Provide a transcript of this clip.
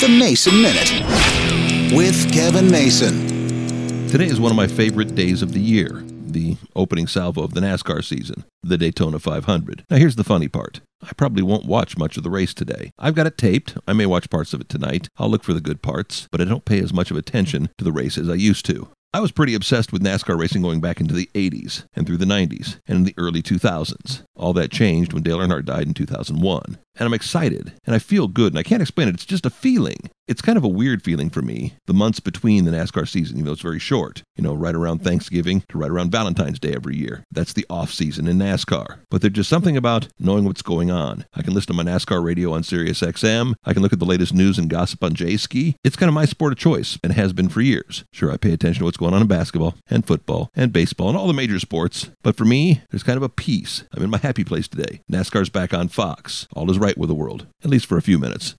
The Mason Minute with Kevin Mason. Today is one of my favorite days of the year, the opening salvo of the NASCAR season, the Daytona 500. Now, here's the funny part. I probably won't watch much of the race today. I've got it taped. I may watch parts of it tonight. I'll look for the good parts, but I don't pay as much of attention to the race as I used to. I was pretty obsessed with NASCAR racing going back into the 80s and through the 90s and in the early 2000s. All that changed when Dale Earnhardt died in 2001 and I'm excited and I feel good and I can't explain it. It's just a feeling. It's kind of a weird feeling for me, the months between the NASCAR season, even though it's very short, you know, right around Thanksgiving to right around Valentine's Day every year. That's the off season in NASCAR. But there's just something about knowing what's going on. I can listen to my NASCAR radio on Sirius XM. I can look at the latest news and gossip on Jayski. It's kind of my sport of choice and has been for years. Sure, I pay attention to what's going on in basketball and football and baseball and all the major sports. But for me, there's kind of a peace. I'm in my happy place today. NASCAR's back on Fox. All is right with the world, at least for a few minutes.